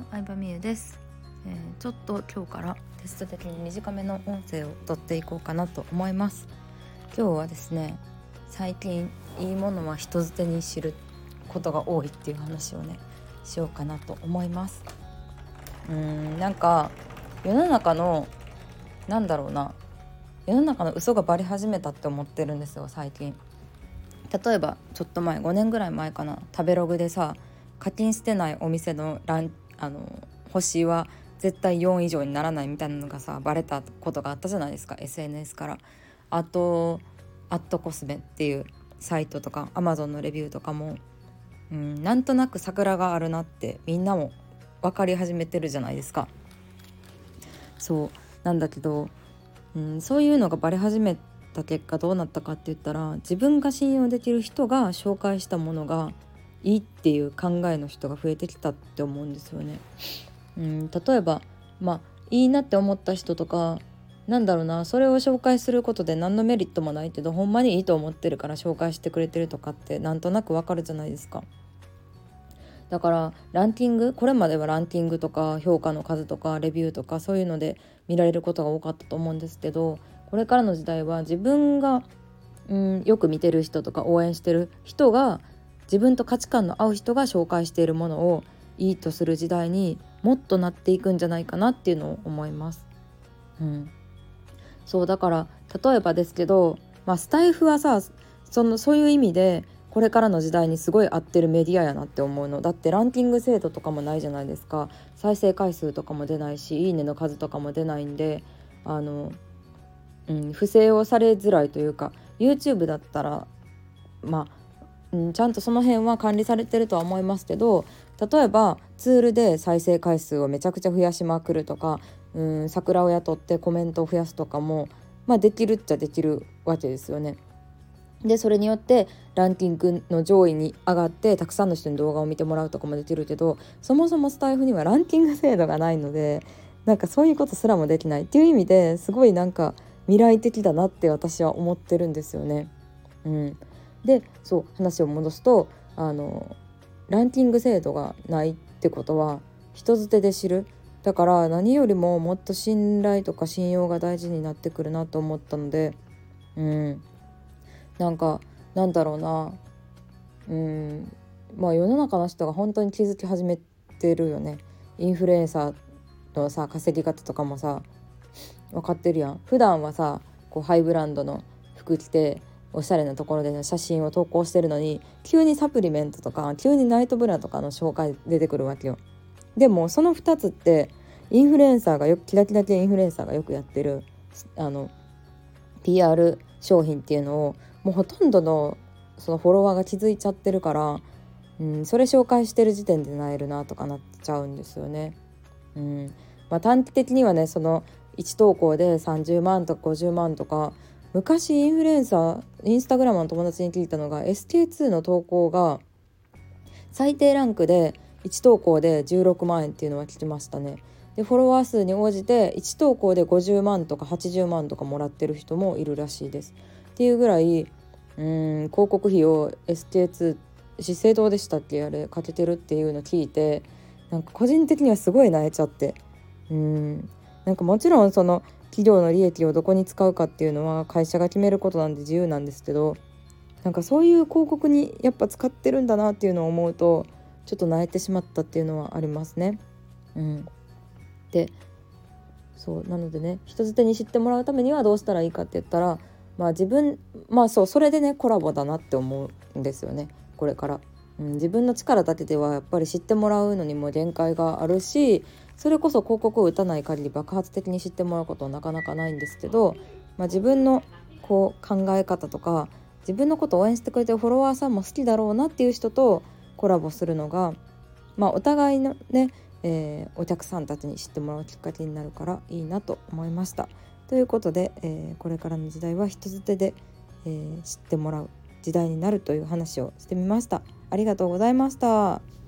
は、相葉美優です、えー、ちょっと今日からテスト的に短めの音声をとっていこうかなと思います。今日はですね最近いいものは人づてに知ることが多いっていう話をねしようかなと思います。うーんなんか世の中のなんだろうな世の中の嘘がバレ始めたって思ってるんですよ最近。例えばちょっと前5年ぐらい前かな食べログでさ課金してないお店のランあの星は絶対4以上にならないみたいなのがさバレたことがあったじゃないですか SNS から。あとアットコスメっていうサイトとかアマゾンのレビューとかも、うん、なんとなく桜があるなってみんなも分かり始めてるじゃないですか。そうなんだけど、うん、そういうのがバレ始めた結果どうなったかって言ったら自分が信用できる人が紹介したものがいいっていう考えの人が増えてきたって思うんですよね。うん、例えばまあいいなって思った人とかなんだろうなそれを紹介することで何のメリットもないけどほんまにいいと思ってるから紹介してくれてるとかってなんとなくわかるじゃないですか。だからランキングこれまではランキングとか評価の数とかレビューとかそういうので見られることが多かったと思うんですけどこれからの時代は自分が、うん、よく見てる人とか応援してる人が自分と価値観の合う人が紹介しているものをいいとする時代にもっとなっていくんじゃないかなっていうのを思います。うん、そうだから例えばですけど、まあ、スタイフはさそのそういう意味でこれからの時代にすごい合ってるメディアやなって思うの。だってランキング制度とかもないじゃないですか。再生回数とかも出ないしいいねの数とかも出ないんであの、うん、不正をされづらいというか YouTube だったらまあうん、ちゃんとその辺は管理されてるとは思いますけど例えばツールで再生回数をめちゃくちゃ増やしまくるとかうん桜を雇ってコメントを増やすとかも、まあ、できるっちゃできるわけですよね。でそれによってランキングの上位に上がってたくさんの人に動画を見てもらうとかもできるけどそもそもスタイフにはランキング制度がないのでなんかそういうことすらもできないっていう意味ですごいなんか未来的だなって私は思ってるんですよね。うん、でそう話を戻すとあのランキング制度がないってことは人づてで知る。だから何よりももっと信頼とか信用が大事になってくるなと思ったのでうん。なんかなんだろうな。うん。まあ世の中の人が本当に気づき始めてるよね。インフルエンサーのさ稼ぎ方とかもさ分かってるやん。普段はさこうハイブランドの服着ておしゃれなところでの写真を投稿してるのに急にサプリメントとか急にナイトブラとかの紹介出てくるわけよ。でもその2つってインフルエンサーがよくキラキラ系インフルエンサーがよくやってるあの PR 商品っていうのをもうほとんどのそのフォロワーが気づいちゃってるから、うん、それ紹介してる時点でなえるなとかなっちゃうんですよね。うんまあ、短期的にはねその1投稿で30万とか50万とか昔インフルエンサーインスタグラムの友達に聞いたのが SK2 の投稿が最低ランクで1投稿で16万円っていうのは聞きましたね。でフォロワー数に応じて1投稿で50万とか80万とかもらってる人もいるらしいです。っていうぐらいうん広告費を SK2 資生堂でしたっけ？あれかけてるっていうの聞いてなんか個人的にはすごい萎えちゃってうんなんかもちろんその企業の利益をどこに使うかっていうのは会社が決めることなんで自由なんですけどなんかそういう広告にやっぱ使ってるんだなっていうのを思うとちょっと泣いてしまったっていうのはありますね。うん、でそうなのでね人づてに知ってもらうためにはどうしたらいいかって言ったらまあ自分まあそうそれでねコラボだなって思うんですよねこれから。うん、自分の力だけではやっぱり知ってもらうのにも限界があるしそれこそ広告を打たない限り爆発的に知ってもらうことはなかなかないんですけど、まあ、自分のこう考え方とか自分のことを応援してくれてるフォロワーさんも好きだろうなっていう人とコラボするのが、まあ、お互いのね、えー、お客さんたちに知ってもらうきっかけになるからいいなと思いました。ということで、えー、これからの時代は人づてで、えー、知ってもらう時代になるという話をしてみました。ありがとうございました。